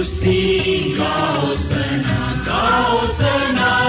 ਤੁਸੀਂ ਗਾਓ ਸਨਾ ਗਾਓ ਸਨਾ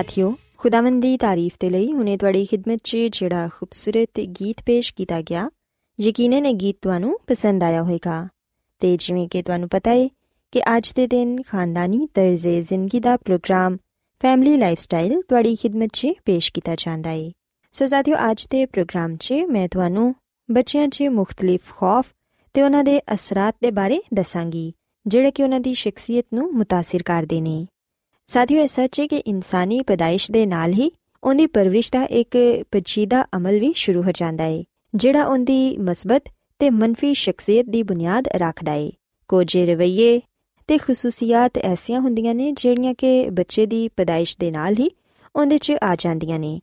ਸਾਥਿਓ, ਖੁਦਾਵੰਦ ਦੀ ਤਾਰੀਫ ਤੇ ਲਈ ਹੁਨੇ ਤੁਹਾਡੀ ਖidmat 'ਚ ਜਿਹੜਾ ਖੂਬਸੂਰਤ ਗੀਤ ਪੇਸ਼ ਕੀਤਾ ਗਿਆ, ਯਕੀਨਨ ਇਹ ਗੀਤ ਤੁਹਾਨੂੰ ਪਸੰਦ ਆਇਆ ਹੋਵੇਗਾ। ਤੇ ਜਿਵੇਂ ਕਿ ਤੁਹਾਨੂੰ ਪਤਾ ਹੈ ਕਿ ਅੱਜ ਦੇ ਦਿਨ ਖਾਨਦਾਨੀ ਤਰਜ਼ੇ ਜ਼ਿੰਦਗੀ ਦਾ ਪ੍ਰੋਗਰਾਮ ਫੈਮਿਲੀ ਲਾਈਫਸਟਾਈਲ ਤੁਹਾਡੀ ਖidmat 'ਚ ਪੇਸ਼ ਕੀਤਾ ਜਾਂਦਾ ਹੈ ਸੋ ਸਾਥਿਓ, ਅੱਜ ਦੇ ਪ੍ਰੋਗਰਾਮ 'ਚ ਮੈਂ ਤੁਹਾਨੂੰ ਬੱਚਿਆਂ 'ਚ ਮੁxtਲਿਫ ਖੌਫ ਤੇ ਉਹਨਾਂ ਦੇ ਅਸਰਾਂ ਦੇ ਬਾਰੇ ਦੱਸਾਂਗੀ, ਜਿਹੜੇ ਕਿ ਉਹਨਾਂ ਦੀ ਸ਼ਖਸੀਅਤ ਨੂੰ ਮੁਤਾਸਿਰ ਕਰਦੇ ਨੇ। ਸਾਥੀਓ ਇਹ ਸੱਚ ਹੈ ਕਿ ਇਨਸਾਨੀ ਪੈਦਾਇਸ਼ ਦੇ ਨਾਲ ਹੀ ਉਹਦੀ ਪਰਵਰਿਸ਼ ਦਾ ਇੱਕ ਪੇਚੀਦਾ ਅਮਲ ਵੀ ਸ਼ੁਰੂ ਹੋ ਜਾਂਦਾ ਹੈ ਜਿਹੜਾ ਉਹਦੀ ਮਸਬਤ ਤੇ ਮੰਨਫੀ ਸ਼ਖਸੀਅਤ ਦੀ ਬੁਨਿਆਦ ਰੱਖਦਾ ਹੈ ਕੁਝ ਰਵਈਏ ਤੇ ਖਸੂਸੀਅਤ ਐਸੀਆਂ ਹੁੰਦੀਆਂ ਨੇ ਜਿਹੜੀਆਂ ਕਿ ਬੱਚੇ ਦੀ ਪਦਾਇਸ਼ ਦੇ ਨਾਲ ਹੀ ਉਹਦੇ 'ਚ ਆ ਜਾਂਦੀਆਂ ਨੇ।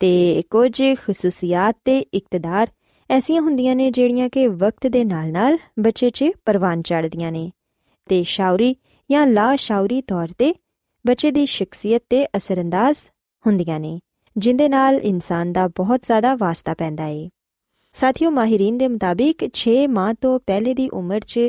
ਤੇ ਕੁਝ ਖਸੂਸੀਅਤ ਤੇ ਇਕਤਦਾਰ ਐਸੀਆਂ ਹੁੰਦੀਆਂ ਨੇ ਜਿਹੜੀਆਂ ਕਿ ਵਕਤ ਦੇ ਨਾਲ-ਨਾਲ ਬੱਚੇ 'ਚ ਪਰਵਾਨ ਚੜ੍ਹਦੀਆਂ ਨੇ। ਤੇ ਸ਼ਾਉਰੀ ਜਾਂ ਲਾ ਸ਼ਾਉਰੀ ਤੌਰ ਤੇ ਬੱਚੇ ਦੀ ਸ਼ਖਸੀਅਤ ਤੇ ਅਸਰੰਦਾਜ਼ ਹੁੰਦੀਆਂ ਨੇ, ਜਿੰਦੇ ਨਾਲ ਇਨਸਾਨ ਦਾ ਬਹੁਤ ਜ਼ਿਆਦਾ ਵਾਸਤਾ ਪੈਂਦਾ ਏ। ਸਾਥੀਓ, ਮਾਹਿਰੀਨ ਦੇ ਮੁਤਾਬਿਕ 6 ਮਾਹ ਤੋਂ ਪਹਿਲੇ ਦੀ ਉਮਰ 'ਚ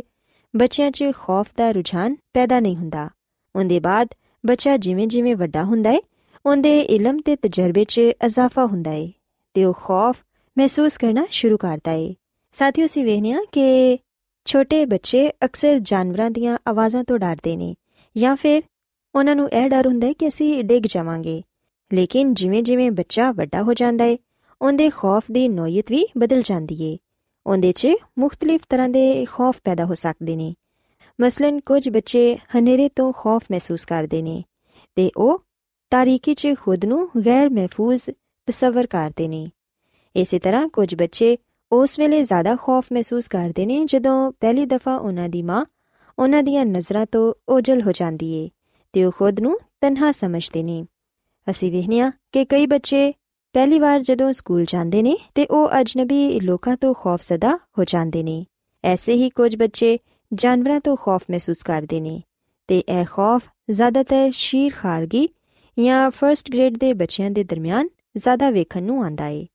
ਬੱਚਿਆਂ 'ਚ ਖੌਫ ਦਾ ਰੁਝਾਨ ਪੈਦਾ ਨਹੀਂ ਹੁੰਦਾ। ਉਹਦੇ ਬਾਅਦ ਬੱਚਾ ਜਿਵੇਂ-ਜਿਵੇਂ ਵੱਡਾ ਹੁੰਦਾ ਏ, ਉਹਦੇ ਇਲਮ ਤੇ ਤਜਰਬੇ 'ਚ ਇਜ਼ਾਫਾ ਹੁੰਦਾ ਏ ਤੇ ਉਹ ਖੌਫ ਮਹਿਸੂਸ ਕਰਨਾ ਸ਼ੁਰੂ ਕਰਦਾ ਏ। ਸਾਥੀਓ ਸੀ ਵੇਖਿਆ ਕਿ ਛੋਟੇ ਬੱਚੇ ਅਕਸਰ ਜਾਨਵਰਾਂ ਦੀਆਂ ਆਵਾਜ਼ਾਂ ਤੋਂ ਡਰਦੇ ਨੇ ਜਾਂ ਫਿਰ ਉਹਨਾਂ ਨੂੰ ਇਹ ਡਰ ਹੁੰਦਾ ਹੈ ਕਿ ਅਸੀਂ ਡਿੱਗ ਜਾਵਾਂਗੇ। ਲੇਕਿਨ ਜਿਵੇਂ-ਜਿਵੇਂ ਬੱਚਾ ਵੱਡਾ ਹੋ ਜਾਂਦਾ ਏ ਉਹਦੇ ਖੌਫ ਦੀ ਨੋਇਤ ਵੀ ਬਦਲ ਜਾਂਦੀ ਏ। ਉਹਦੇ 'ਚ ਮੁxtਲਿਫ ਤਰ੍ਹਾਂ ਦੇ ਖੌਫ ਪੈਦਾ ਹੋ ਸਕਦੇ ਨੇ। ਮਸਲਨ ਕੁਝ ਬੱਚੇ ਹਨੇਰੇ ਤੋਂ ਖੌਫ ਮਹਿਸੂਸ ਕਰਦੇ ਨੇ ਤੇ ਉਹ ਤਾਰੀਕੀ 'ਚ ਖੁਦ ਨੂੰ ਗੈਰ ਮਹਿਫੂਜ਼ ਤਸਵਰ ਕਰਦੇ ਨੇ। ਇਸੇ ਤਰ੍ਹਾਂ ਕੁਝ ਬੱਚੇ ਉਸ ਵੇਲੇ ਜ਼ਿਆਦਾ ਖੌਫ ਮਹਿਸੂਸ ਕਰਦੇ ਨੇ ਜਦੋਂ ਪਹਿਲੀ ਦਫਾ ਉਹਨਾਂ ਦੀ ਮਾਂ ਉਹਨਾਂ ਦੀਆਂ ਨਜ਼ਰਾਂ ਤੋਂ ਓਝਲ ਹੋ ਜਾਂਦੀ ਏ। ਤੇ ਉਹ ਖੁਦ ਨੂੰ ਤਨਹਾ ਸਮਝਦੇ ਨੇ ਅਸੀਂ ਵੇਖਿਆ ਕਿ ਕਈ ਬੱਚੇ ਪਹਿਲੀ ਵਾਰ ਜਦੋਂ ਸਕੂਲ ਜਾਂਦੇ ਨੇ ਤੇ ਉਹ ਅਜਨਬੀ ਲੋਕਾਂ ਤੋਂ ਖੌਫਜ਼ਦਾ ਹੋ ਜਾਂਦੇ ਨੇ ਐਸੇ ਹੀ ਕੁਝ ਬੱਚੇ ਜਾਨਵਰਾਂ ਤੋਂ ਖੌਫ ਮਹਿਸੂਸ ਕਰਦੇ ਨੇ ਤੇ ਇਹ ਖੌਫ ਜ਼ਿਆਦਾਤਰ ਸ਼ੀਰ ਖਾਰਗੀ ਜਾਂ ਫਰਸਟ ਗ੍ਰੇਡ ਦੇ ਬੱਚਿਆਂ ਦੇ ਦਰਮਿਆਨ ਜ਼ਿਆਦਾ ਵੇਖਣ ਨੂੰ ਆਂਦਾ ਏ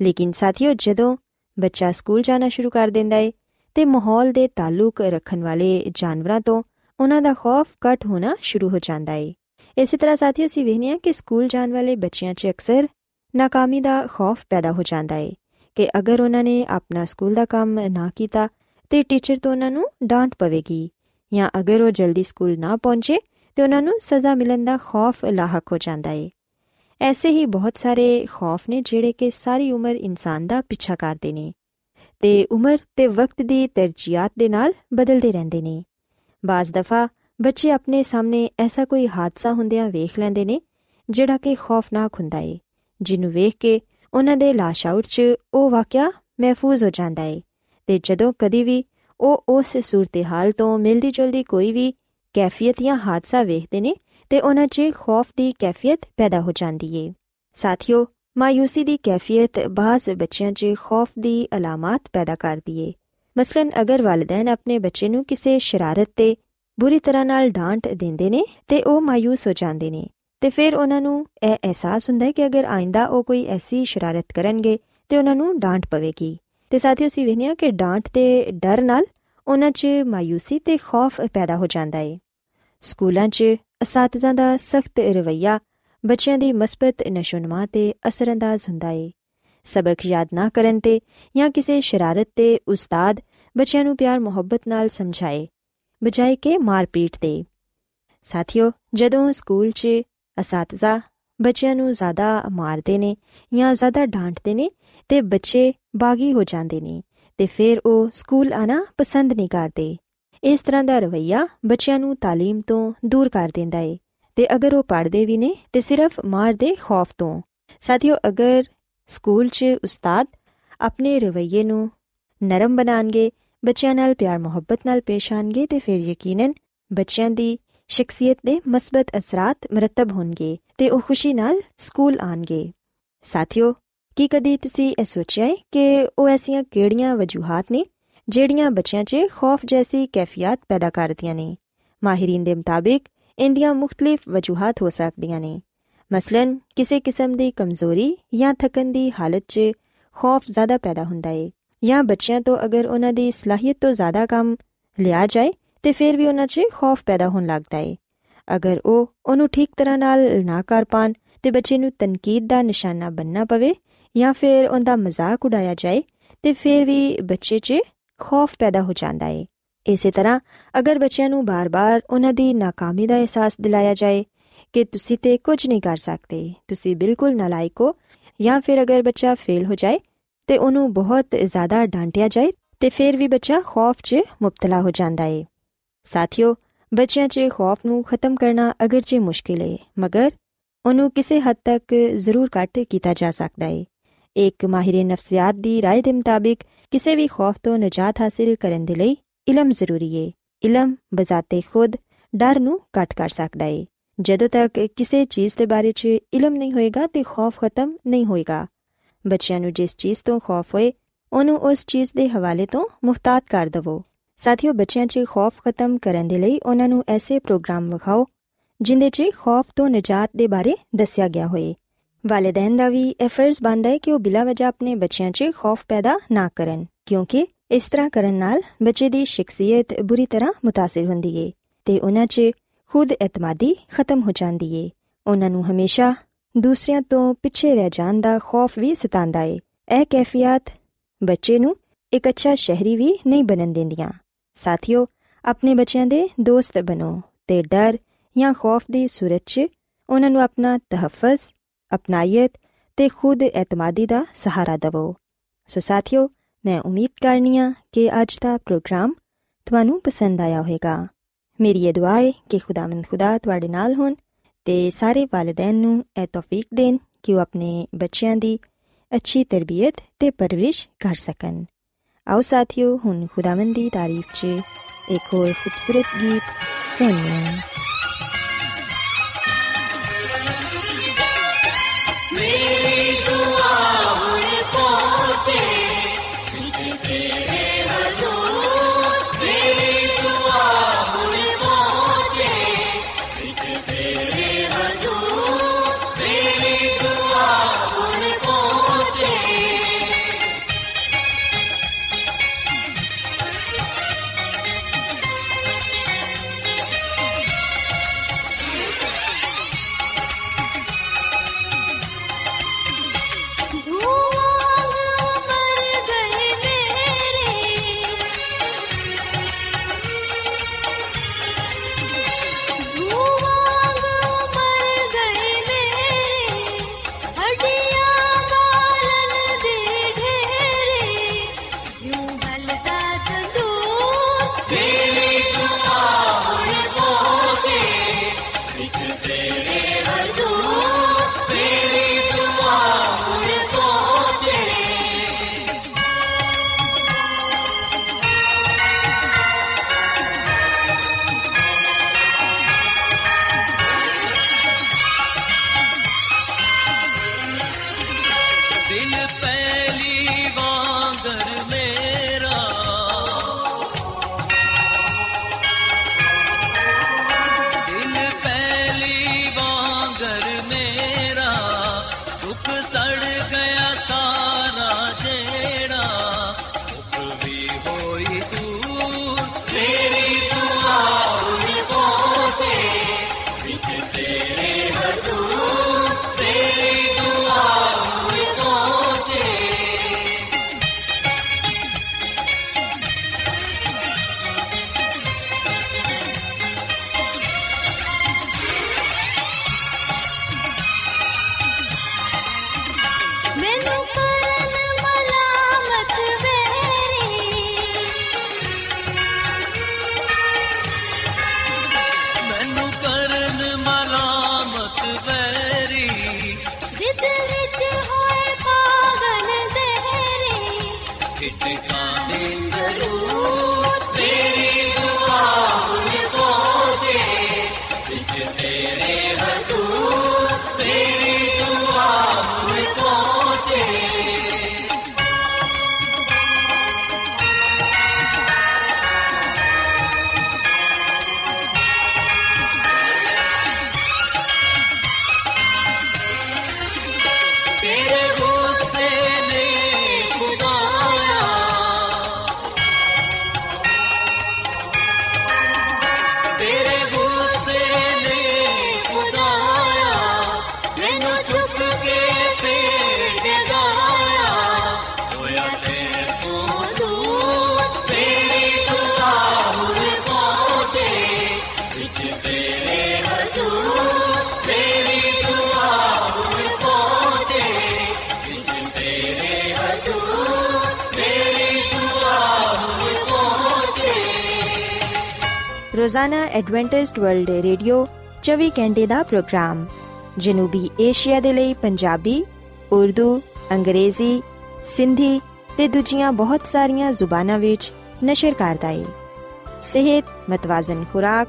ਲੇਕਿਨ ਸਾਥੀਓ ਜਦੋਂ ਬੱਚਾ ਸਕੂਲ ਜਾਣਾ ਸ਼ੁਰੂ ਕਰ ਦਿੰਦਾ ਏ ਤੇ ਮਾਹੌਲ ਦੇ ਤਾਲੁਕ ਰੱਖਣ ਵਾਲੇ ਜਾਨਵਰਾਂ ਤੋਂ ਉਹਨਾਂ ਦਾ ਖੌਫ ਘਟ ਹੋਣਾ ਸ਼ੁਰੂ ਹੋ ਜਾਂਦਾ ਏ। ਇਸੇ ਤਰ੍ਹਾਂ ਸਾਥੀਓ ਸੀ ਵੇਖਿਆ ਕਿ ਸਕੂਲ ਜਾਣ ਵਾਲੇ ਬੱਚਿਆਂ 'ਚ ਅਕਸਰ ਨਾਕਾਮੀ ਦਾ ਖੌਫ ਪੈਦਾ ਹੋ ਜਾਂਦਾ ਏ ਕਿ ਅਗਰ ਉਹਨਾਂ ਨੇ ਆਪਣਾ ਸਕੂਲ ਦਾ ਕੰਮ ਨਾ ਕੀਤਾ ਤੇ ਟੀਚਰ ਤੋਂ ਉਹਨਾਂ ਨੂੰ ਡਾਂਟ ਪਵੇਗੀ ਜਾਂ ਅਗਰ ਉਹ ਜਲਦੀ ਸਕੂਲ ਨਾ ਪਹੁੰਚੇ ਤੇ ਉਹਨਾਂ ਨੂੰ ਸਜ਼ਾ ਮਿਲਣ ਦਾ ਖੌਫ ਲਾਹਕ ਹੋ ਜਾਂਦਾ ਏ। ਐਸੇ ਹੀ ਬਹੁਤ ਸਾਰੇ ਖੌਫ ਨੇ ਜਿਹੜੇ ਕਿ ਸਾਰੀ ਉਮਰ ਇਨਸਾਨ ਦਾ ਪਿੱਛਾ ਕਰਦੇ ਨੇ ਤੇ ਉਮਰ ਤੇ ਵਕਤ ਦੀ ਤਰਜੀਹਾਂ ਦੇ ਨਾਲ ਬਦਲਦੇ ਰਹਿੰਦੇ ਨੇ। ਬਾਜ਼ ਦਫਾ ਬੱਚੇ ਆਪਣੇ ਸਾਹਮਣੇ ਐਸਾ ਕੋਈ ਹਾਦਸਾ ਹੁੰਦਿਆਂ ਵੇਖ ਲੈਂਦੇ ਨੇ, ਜਿਹੜਾ ਕਿ ਖੌਫਨਾਕ ਹੁੰਦਾ ਏ, ਜਿਹਨੂੰ ਵੇਖ ਕੇ ਉਹਨਾਂ ਦੇ ਲਾਸ਼ਾਉਰ 'ਚ ਉਹ ਵਾਕਿਆ ਮਹਿਫੂਜ਼ ਹੋ ਜਾਂਦਾ ਏ ਤੇ ਜਦੋਂ ਕਦੀ ਵੀ ਉਹ ਉਸ ਸੂਰਤ-ਹਾਲ ਤੋਂ ਮਿਲਦੀ ਜੁਲਦੀ ਕੋਈ ਵੀ ਕੈਫੀਅਤ ਜਾਂ ਹਾਦਸਾ ਵੇਖਦੇ ਨੇ ਤੇ ਉਹਨਾਂ 'ਚ ਖੌਫ ਦੀ ਕੈਫੀਅਤ ਪੈਦਾ ਹੋ ਜਾਂਦੀ ਏ। ਸਾਥੀਓ ਮਾਇੂਸੀ ਦੀ ਕੈਫੀਅਤ ਬਾਜ਼ ਬੱਚਿਆਂ 'ਚ ਖੌਫ ਦੀ ਅਲਾਮਤ ਪੈਦਾ ਕਰਦੀ ਏ। ਮਸਲਨ ਅਗਰ ਵਾਲਿदैन ਆਪਣੇ ਬੱਚੇ ਨੂੰ ਕਿਸੇ ਸ਼ਰਾਰਤ ਤੇ ਬੁਰੀ ਤਰ੍ਹਾਂ ਨਾਲ ਡਾਂਟ ਦਿੰਦੇ ਨੇ ਤੇ ਉਹ ਮਾਇੂਸ ਹੋ ਜਾਂਦੇ ਨੇ, ਤੇ ਫਿਰ ਉਹਨਾਂ ਨੂੰ ਇਹ ਅਹਿਸਾਸ ਹੁੰਦਾ ਹੈ ਕਿ ਅਗਰ ਆਇੰਦਾ ਉਹ ਕੋਈ ਐਸੀ ਸ਼ਰਾਰਤ ਕਰਨਗੇ ਤੇ ਉਹਨਾਂ ਨੂੰ ਡਾਂਟ ਪਵੇਗੀ। ਤੇ ਸਾਥੀਓ ਸੀ ਵੇਖਿਆ ਕਿ ਡਾਂਟ ਤੇ ਡਰ ਨਾਲ ਉਹਨਾਂ 'ਚ ਮਾਇੂਸੀ ਤੇ ਖੌਫ ਪੈਦਾ ਹੋ ਜਾਂਦਾ ਏ ਸਕੂਲਾਂ 'ਚ ਅਸਾਤਜ਼ਾਂ ਦਾ ਸਖਤ ਰਵਈਆ ਬੱਚਿਆਂ ਦੀ ਮਸਬਤ ਨਸ਼ੋਨਮਾ ਤੇ ਅਸਰੰਦਾਜ਼ ਹੁੰਦਾ ਏ ਸਬਕ ਯਾਦ ਨਾ ਕਰਨ ਤੇ ਜਾਂ ਕਿਸੇ ਸ਼ਰਾਰਤ ਤੇ ਉਸਤਾਦ ਬੱਚਿਆਂ ਨੂੰ ਪਿਆਰ ਮੁਹੱਬਤ ਨਾਲ ਸਮਝਾਏ ਬਜਾਏ ਕਿ ਮਾਰਪੀਟ ਦੇ ਸਾਥੀਓ ਜਦੋਂ ਸਕੂਲ 'ਚ ਅਸਾਤਜ਼ਾ ਬੱਚਿਆਂ ਨੂੰ ਜ਼ਿਆਦਾ ਮਾਰਦੇ ਨੇ ਜਾਂ ਜ਼ਿਆਦਾ ਡਾਂਟਦੇ ਨੇ ਤੇ ਬੱਚੇ ਬਾਗੀ ਹੋ ਜਾਂਦੇ ਨੇ ਤੇ ਫਿਰ ਉਹ ਸਕੂਲ ਆਣਾ ਪਸੰਦ ਨਹੀਂ ਕਰਦੇ ਇਸ ਤਰ੍ਹਾਂ ਦਾ ਰਵਈਆ ਬੱਚਿਆਂ ਨੂੰ تعلیم ਤੋਂ ਦੂਰ ਕਰ ਦਿੰਦਾ ਏ ਤੇ ਅਗਰ ਉਹ ਪੜ੍ਹਦੇ ਵੀ ਨੇ ਤੇ ਸਿਰਫ ਮਾਰ ਦੇ ਖੌਫ ਤੋਂ ਸਾਥੀਓ ਅਗਰ ਸਕੂਲ 'ਚ ਉਸਤਾਦ ਆਪਣੇ ਰਵਈਏ ਨੂੰ ਨਰਮ ਬਣਾਣਗੇ, ਬੱਚਿਆਂ ਨਾਲ ਪਿਆਰ ਮੁਹੱਬਤ ਨਾਲ ਪੇਸ਼ ਆਣਗੇ ਤੇ ਫਿਰ ਯਕੀਨਨ ਬੱਚਿਆਂ ਦੀ ਸ਼ਖਸੀਅਤ ਦੇ ਮਸਬਤ ਅਸਰਾਤ ਮਰਤਬ ਹੋਣਗੇ ਤੇ ਉਹ ਖੁਸ਼ੀ ਨਾਲ ਸਕੂਲ ਆਣਗੇ। ਸਾਥੀਓ, ਕੀ ਕਦੀ ਤੁਸੀਂ ਇਹ ਸੋਚਿਆ ਹੈ ਕਿ ਉਹ ਐਸੀਆਂ ਕਿਹੜੀਆਂ ਵਜੂਹਾਂ ਨੇ ਜਿਹੜੀਆਂ ਬੱਚਿਆਂ 'ਚ ਖੌਫ ਜੈਸੀ ਕੈਫੀਅਤ ਪੈਦਾ ਕਰਦੀਆਂ ਨੇ? ਮਾਹਿਰੀਨ ਦੇ ਮੁਤਾਬਿਕ ਇੰਦੀਆਂ ਮੁxtਲਿਫ ਵਜੂਹਾਂ ਹੋ ਸਕਦੀਆਂ ਨੇ। ਮਸਲਨ ਕਿਸੇ ਕਿਸਮ ਦੀ ਕਮਜ਼ੋਰੀ ਜਾਂ ਥਕਨ ਦੀ ਹਾਲਤ 'ਚ ਖੌਫ ਜ਼ਿਆਦਾ ਪੈਦਾ ਹੁੰਦਾ ਏ ਜਾਂ ਬੱਚਿਆਂ ਤੋਂ ਅਗਰ ਉਹਨਾਂ ਦੀ ਸਲਾਹੀਅਤ ਤੋਂ ਜ਼ਿਆਦਾ ਕੰਮ ਲਿਆ ਜਾਏ ਤੇ ਫਿਰ ਵੀ ਉਹਨਾਂ 'ਚ ਖੌਫ ਪੈਦਾ ਹੋਣ ਲੱਗਦਾ ਏ ਅਗਰ ਉਹ ਉਹਨੂੰ ਠੀਕ ਤਰ੍ਹਾਂ ਨਾਲ ਨਾ ਕਰ ਪਾਣ ਤੇ ਬੱਚੇ ਨੂੰ ਤਨਕੀਦ ਦਾ ਨਿਸ਼ਾਨਾ ਬੰਨਣਾ ਪਵੇ ਜਾਂ ਫਿਰ ਉਹਦਾ ਮਜ਼ਾਕ ਉਡਾਇਆ ਜਾਏ ਤੇ ਫਿਰ ਵੀ ਬੱਚੇ 'ਚ ਖੌਫ ਪੈਦਾ ਹੋ ਜਾਂਦਾ ਏ ਇਸੇ ਤਰ੍ਹਾਂ ਅਗਰ ਬੱਚਿਆਂ ਨੂੰ ਬਾਰ-ਬਾਰ ਉਹਨਾਂ ਦੀ ناکਾਮੀ ਦਾ ਅਹਿਸਾਸ ਦਿਲਾਇਆ ਜਾਏ ਕਿ ਤੁਸੀਂ ਤੇ ਕੁਝ ਨਹੀਂ ਕਰ ਸਕਦੇ ਤੁਸੀਂ ਬਿਲਕੁਲ ਨਲਾਇਕ ਹੋ ਜਾਂ ਫਿਰ ਅਗਰ ਬੱਚਾ ਫੇਲ ਹੋ ਜਾਏ ਤੇ ਉਹਨੂੰ ਬਹੁਤ ਜ਼ਿਆਦਾ ਡਾਂਟਿਆ ਜਾਏ ਤੇ ਫਿਰ ਵੀ ਬੱਚਾ ਖੌਫ 'ਚ ਮੁਬਤਲਾ ਹੋ ਜਾਂਦਾ ਹੈ ਸਾਥੀਓ ਬੱਚਿਆਂ 'ਚ ਖੌਫ ਨੂੰ ਖਤਮ ਕਰਨਾ ਅਗਰਚੇ ਮੁਸ਼ਕਿਲ ਹੈ ਮਗਰ ਉਹਨੂੰ ਕਿਸੇ ਹੱਦ ਤੱਕ ਜ਼ਰੂਰ ਘੱਟ ਕੀਤਾ ਜਾ ਸਕਦਾ ਹੈ ਇੱਕ ਮਾਹਿਰ ਨਫਸੀਆਤ ਦੀ رائے ਦੇ ਮੁਤਾਬਿਕ ਕਿਸੇ ਵੀ ਖੌਫ ਤੋਂ ਨਜਾਤ ਹਾਸਿਲ ਕਰਨ ਦੇ ਲਈ ਇਲਮ ਜ਼ਰੂਰੀ ਹੈ ਇਲਮ ਬਜ਼ਾਤੇ ਖੁਦ ਡਰ ਨੂੰ ਘਟ ਕਰ ਸਕਦਾ ਹੈ ਜਦੋਂ ਤੱਕ ਕਿਸੇ ਚੀਜ਼ ਦੇ ਬਾਰੇ 'ਚ ਇਲਮ ਨਹੀਂ ਹੋਏਗਾ ਤੇ ਖੌਫ ਖਤਮ ਨਹੀਂ ਹੋਏਗਾ। ਬੱਚਿਆਂ ਨੂੰ ਜਿਸ ਚੀਜ਼ ਤੋਂ ਖੌਫ ਹੋਏ, ਉਹਨੂੰ ਉਸ ਚੀਜ਼ ਦੇ ਹਵਾਲੇ ਤੋਂ ਮੁਹਤਾਤ ਕਰ ਦਵੋ। ਸਾਥੀਓ, ਬੱਚਿਆਂ 'ਚ ਖੌਫ ਖਤਮ ਕਰਨ ਦੇ ਲਈ ਉਹਨਾਂ ਨੂੰ ਐਸੇ ਪ੍ਰੋਗਰਾਮ ਵਿਖਾਓ, ਜਿੰਦੇ 'ਚ ਖੌਫ ਤੋਂ ਨਜਾਤ ਦੇ ਬਾਰੇ ਦੱਸਿਆ ਗਿਆ ਹੋਏ। ਵਾਲਿਦੈਨ ਦਾ ਵੀ ਇਹ ਫਰਜ਼ ਬਣਦਾ ਹੈ ਕਿ ਉਹ ਬਿਲਾ ਵਜ੍ਹਾ ਆਪਣੇ ਬੱਚਿਆਂ 'ਚ ਖੌਫ ਪੈਦਾ ਨਾ ਕਰਨ, ਕਿਉਂਕਿ ਇਸ ਤਰ੍ਹਾਂ ਕਰਨ ਨਾਲ ਬੱਚੇ ਦੀ ਸ਼ਖਸੀਅਤ ਬੁਰੀ ਤਰ੍ਹਾਂ ਮੁਤਾਸਰ ਹੁੰਦੀ ਏ ਤੇ ਉਹਨਾਂ 'ਚ ਖੁਦ ਇਤਮਾਦੀ ਖਤਮ ਹੋ ਜਾਂਦੀ ਏ। ਉਹਨਾਂ ਨੂੰ ਹਮੇਸ਼ਾ ਦੂਸਰਿਆਂ ਤੋਂ ਪਿੱਛੇ ਰਹਿ ਜਾਣ ਦਾ ਖੌਫ ਵੀ ਸਤਾਉਂਦਾ ਏ। ਇਹ ਕੈਫੀਅਤ ਬੱਚੇ ਨੂੰ ਇੱਕ ਅੱਛਾ ਸ਼ਹਿਰੀ ਵੀ ਨਹੀਂ ਬਣਨ ਦਿੰਦੀਆਂ। ਸਾਥੀਓ, ਆਪਣੇ ਬੱਚਿਆਂ ਦੇ ਦੋਸਤ ਬਣੋ ਤੇ ਡਰ ਜਾਂ ਖੌਫ ਦੀ ਸੂਰਤ 'ਚ ਉਹਨਾਂ ਨੂੰ ਆਪਣਾ ਤਹਫਜ਼ ਅਪਨਾਇਤ ਤੇ ਖੁਦ ਇਤਮਾਦੀ ਦਾ ਸਹਾਰਾ ਦਿਵੋ। ਸੋ ਸਾਥੀਓ, ਮੈਂ ਉਮੀਦ ਕਰਨੀਆ ਕਿ ਅੱਜ ਦਾ ਪ੍ਰੋਗਰਾਮ ਤੁਹਾਨੂੰ ਪਸੰਦ ਆਇਆ ਹੋਵੇਗਾ। ਮੇਰੀ ਇਹ ਦੁਆ ਹੈ ਕਿ ਖੁਦਾਵੰਦ ਖੁਦਾ ਤੁਹਾਡੇ ਨਾਲ ਹੋਣ ਤੇ ਸਾਰੇ ਵਾਲਿਦੈਨ ਨੂੰ ਇਹ ਤੌਫੀਕ ਦੇਣ ਕਿ ਉਹ ਆਪਣੇ ਬੱਚਿਆਂ ਦੀ ਅੱਛੀ ਤਰਬੀਅਤ ਤੇ ਪਰਵਰਿਸ਼ ਕਰ ਸਕਣ। ਆਓ ਸਾਥੀਓ, ਹੁਣ ਖੁਦਾਵੰਦ ਦੀ ਤਾਰੀਫ 'ਚ ਇੱਕ ਹੋਰ ਖੂਬਸੂਰਤ ਗੀਤ ਸੁਣੀਏ ਮੇਰੀ किटका ਰੋਜ਼ਾਨਾ ਐਡਵੈਂਟਿਸਟ ਵਰਲਡ ਰੇਡੀਓ 24 ਘੰਟੇ ਦਾ ਪ੍ਰੋਗਰਾਮ, ਜਨੂਬੀ ਏਸ਼ੀਆ ਦੇ ਲਈ ਪੰਜਾਬੀ, ਉਰਦੂ, ਅੰਗਰੇਜ਼ੀ, ਸਿੰਧੀ ਤੇ ਦੂਜੀਆਂ ਬਹੁਤ ਸਾਰੀਆਂ ਜ਼ੁਬਾਨਾਂ ਵਿੱਚ ਨਸ਼ਰ ਕਰਦਾ ਹੈ ਸਿਹਤ ਮਤਵਾਜ਼ਨ ਖੁਰਾਕ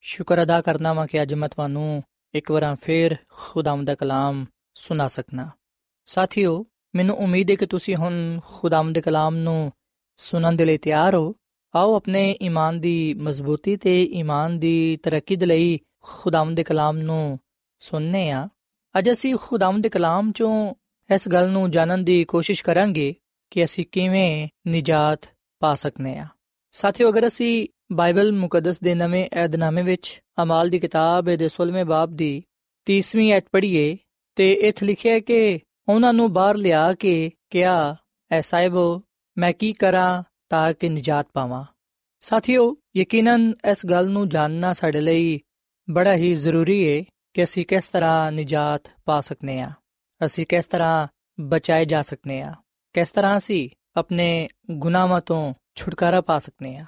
ਸ਼ੁਕਰ ਅਦਾ ਕਰਨਾ ਵਾਂ ਕਿ ਅੱਜ ਮੈਂ ਤੁਹਾਨੂੰ ਇੱਕ ਵਾਰ ਫੇਰ ਖੁਦਾਮ ਦਾ ਕਲਾਮ ਸੁਣਾ ਸਕਣਾ ਸਾਥੀਓ, ਮੈਨੂੰ ਉਮੀਦ ਹੈ ਕਿ ਤੁਸੀਂ ਹੁਣ ਖੁਦਾਮ ਦੇ ਕਲਾਮ ਨੂੰ ਸੁਣਨ ਦੇ ਲਈ ਤਿਆਰ ਹੋ। ਆਓ ਆਪਣੇ ਈਮਾਨ ਦੀ ਮਜ਼ਬੂਤੀ ਤੇ ਈਮਾਨ ਦੀ ਤਰੱਕੀ ਦੇ ਲਈ ਖੁਦਾਮ ਦੇ ਕਲਾਮ ਨੂੰ ਸੁਣਨੇ ਆ। ਅੱਜ ਅਸੀਂ ਖੁਦਾਮ ਦੇ ਕਲਾਮ ਚੋਂ ਇਸ ਗੱਲ ਨੂੰ ਜਾਣਨ ਦੀ ਕੋਸ਼ਿਸ਼ ਕਰਾਂਗੇ ਕਿ ਅਸੀਂ ਕਿਵੇਂ ਨਿਜਾਤ ਪਾ ਸਕਨੇ ਆ। ਸਾਥੀਓ, ਅਗਰ ਅਸੀਂ ਬਾਈਬਲ ਮੁਕੱਦਸ ਦੇ ਨਵੇਂ ਏਧਨਾਮੇ ਵਿੱਚ ਅਮਾਲ ਦੀ ਕਿਤਾਬ ਦੇ 16ਵੇਂ ਬਾਬ ਦੀ 30ਵੀਂ ਐਤ ਪੜ੍ਹੀਏ ਤੇ ਇੱਥੇ ਲਿਖਿਆ ਹੈ ਕਿ ਉਹਨਾਂ ਨੂੰ ਬਾਹਰ ਲਿਆ ਕੇ ਕਿਹਾ, ਐ ਸਾਹਿਬੋ, ਮੈਂ ਕੀ ਕਰਾਂ ਤਾਂ ਕਿ ਨਿਜਾਤ ਪਾਵਾਂ? ਸਾਥੀਓ, ਯਕੀਨਨ ਇਸ ਗੱਲ ਨੂੰ ਜਾਣਨਾ ਸਾਡੇ ਲਈ ਬੜਾ ਹੀ ਜ਼ਰੂਰੀ ਹੈ ਕਿ ਅਸੀਂ ਕਿਸ ਤਰ੍ਹਾਂ ਨਿਜਾਤ ਪਾ ਸਕਨੇ ਆ, ਅਸੀਂ ਕਿਸ ਤਰ੍ਹਾਂ ਬਚਾਏ ਜਾ ਸਕਨੇ ਆ, ਕਿਸ ਤਰ੍ਹਾਂ ਅਸੀਂ ਆਪਣੇ ਗੁਨਾਹਾਂ ਤੋਂ ਛੁਟਕਾਰਾ ਪਾ ਸਕਨੇ ਆ।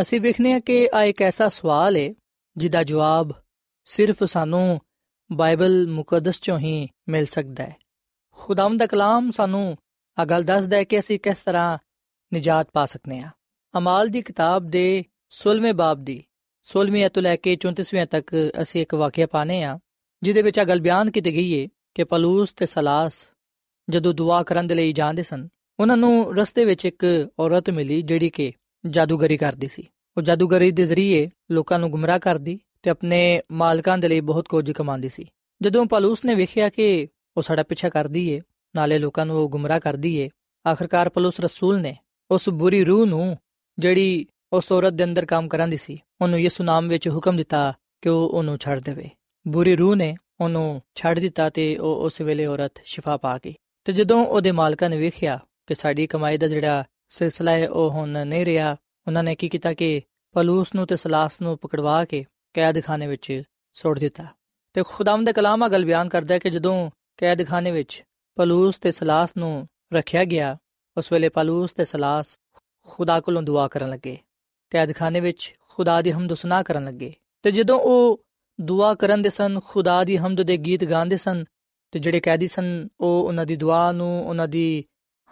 ਅਸੀਂ ਵੇਖਨੇ ਆ ਕਿ ਆ ਇੱਕ ਐਸਾ ਸਵਾਲ ਹੈ ਜਿਹਦਾ ਜਵਾਬ ਸਿਰਫ ਸਾਨੂੰ ਬਾਈਬਲ ਮੁਕੱਦਸ ਚੋਂ ਹੀ ਮਿਲ ਸਕਦਾ ਹੈ। ਖੁਦਾਮ ਦਾ ਕਲਾਮ ਸਾਨੂੰ ਆ ਗੱਲ ਦੱਸਦਾ ਹੈ ਕਿ ਅਸੀਂ ਕਿਸ ਤਰ੍ਹਾਂ ਨਿਜਾਤ ਪਾ ਸਕਨੇ ਆ ਅਮਾਲ ਦੀ ਕਿਤਾਬ ਦੇ 16ਵੇਂ ਬਾਬ ਦੀ 16ਵੀਂ ਤੋਂ ਲੈ ਕੇ 34ਵੀਂ ਤੱਕ ਅਸੀਂ ਇੱਕ ਵਾਕਿਆ ਪਾਣੇ ਆ ਜਿਹਦੇ ਵਿੱਚ ਆ ਗੱਲ ਬਿਆਨ ਕੀਤੀ ਗਈ ਹੈ ਕਿ ਪਲੂਸ ਤੇ ਸਲਾਸ ਜਦੋਂ ਦੁਆ ਕਰਨ ਦੇ ਲਈ ਜਾਂਦੇ ਸਨ, ਉਹਨਾਂ ਨੂੰ ਰਸਤੇ ਵਿੱਚ ਇੱਕ ਔਰਤ ਮਿਲੀ ਜਿਹੜੀ ਕਿ ਜਾਦੂਗਰੀ ਕਰਦੀ ਸੀ। ਉਹ ਜਾਦੂਗਰੀ ਦੇ ਜ਼ਰੀਏ ਲੋਕਾਂ ਨੂੰ ਗੁੰਮਰਾਹ ਕਰਦੀ ਤੇ ਆਪਣੇ ਮਾਲਕਾਂ ਦੇ ਲਈ ਬਹੁਤ ਕੁਝ ਕਮਾਉਂਦੀ ਸੀ। ਜਦੋਂ ਪਲੂਸ ਨੇ ਵੇਖਿਆ ਕਿ ਉਹ ਸਾਡਾ ਪਿੱਛਾ ਕਰਦੀ ਏ, ਨਾਲੇ ਲੋਕਾਂ ਨੂੰ ਉਹ ਗੁੰਮਰਾਹ ਕਰਦੀ ਏ, ਆਖਰਕਾਰ ਪਲੂਸ ਰਸੂਲ ਨੇ ਉਸ ਬੁਰੀ ਰੂਹ ਨੂੰ ਜਿਹੜੀ ਉਸ ਔਰਤ ਦੇ ਅੰਦਰ ਕੰਮ ਕਰਾਂਦੀ ਸੀ, ਉਹਨੂੰ ਯਿਸੂ ਨਾਮ ਵਿੱਚ ਹੁਕਮ ਦਿੱਤਾ ਕਿ ਉਹ ਉਹਨੂੰ ਛੱਡ ਦੇਵੇ। ਬੁਰੀ ਰੂਹ ਨੇ ਉਹਨੂੰ ਛੱਡ ਦਿੱਤਾ ਤੇ ਉਹ ਉਸ ਵੇਲੇ ਔਰਤ ਸ਼ਿਫਾ ਪਾ ਗਈ। ਤੇ ਜਦੋਂ ਉਹਦੇ ਮਾਲਕਾਂ ਨੇ ਵੇਖਿਆ ਕਿ ਸਾਡੀ ਕਮਾਈ ਦਾ ਜਿਹੜਾ ਸਿਲਸਿਲਾ ਹੈ ਉਹ ਹੁਣ ਨਹੀਂ ਰਿਹਾ। ਉਹਨਾਂ ਨੇ ਕੀ ਕੀਤਾ ਕਿ ਪਲੂਸ ਨੂੰ ਤੇ ਸਲਾਸ ਨੂੰ ਪਕੜਵਾ ਕੇ ਕੈਦਖਾਨੇ ਵਿੱਚ ਸੁੱਟ ਦਿੱਤਾ। ਤੇ ਖੁਦਾਮ ਦੇ ਕਲਾਮ ਆ ਗੱਲ ਬਿਆਨ ਕਰਦਾ ਹੈ ਕਿ ਜਦੋਂ ਕੈਦਖਾਨੇ ਵਿੱਚ ਪਲੂਸ ਤੇ ਸਲਾਸ ਨੂੰ ਰੱਖਿਆ ਗਿਆ, ਉਸ ਵੇਲੇ ਪਲੂਸ ਤੇ ਸਲਾਸ ਖੁਦਾ ਕੋਲੋਂ ਦੁਆ ਕਰਨ ਲੱਗੇ। ਕੈਦਖਾਨੇ ਵਿੱਚ ਖੁਦਾ ਦੀ ਹਮਦ ਸੁਨਾ ਕਰਨ ਲੱਗੇ। ਤੇ ਜਦੋਂ ਉਹ ਦੁਆ ਕਰਨ ਦੇ ਸਨ, ਖੁਦਾ ਦੀ ਹਮਦ ਦੇ ਗੀਤ ਗਾਉਂਦੇ ਸਨ, ਤੇ ਜਿਹੜੇ ਕੈਦੀ ਸਨ, ਉਹ ਉਹਨਾਂ ਦੀ ਦੁਆ ਨੂੰ, ਉਹਨਾਂ ਦੀ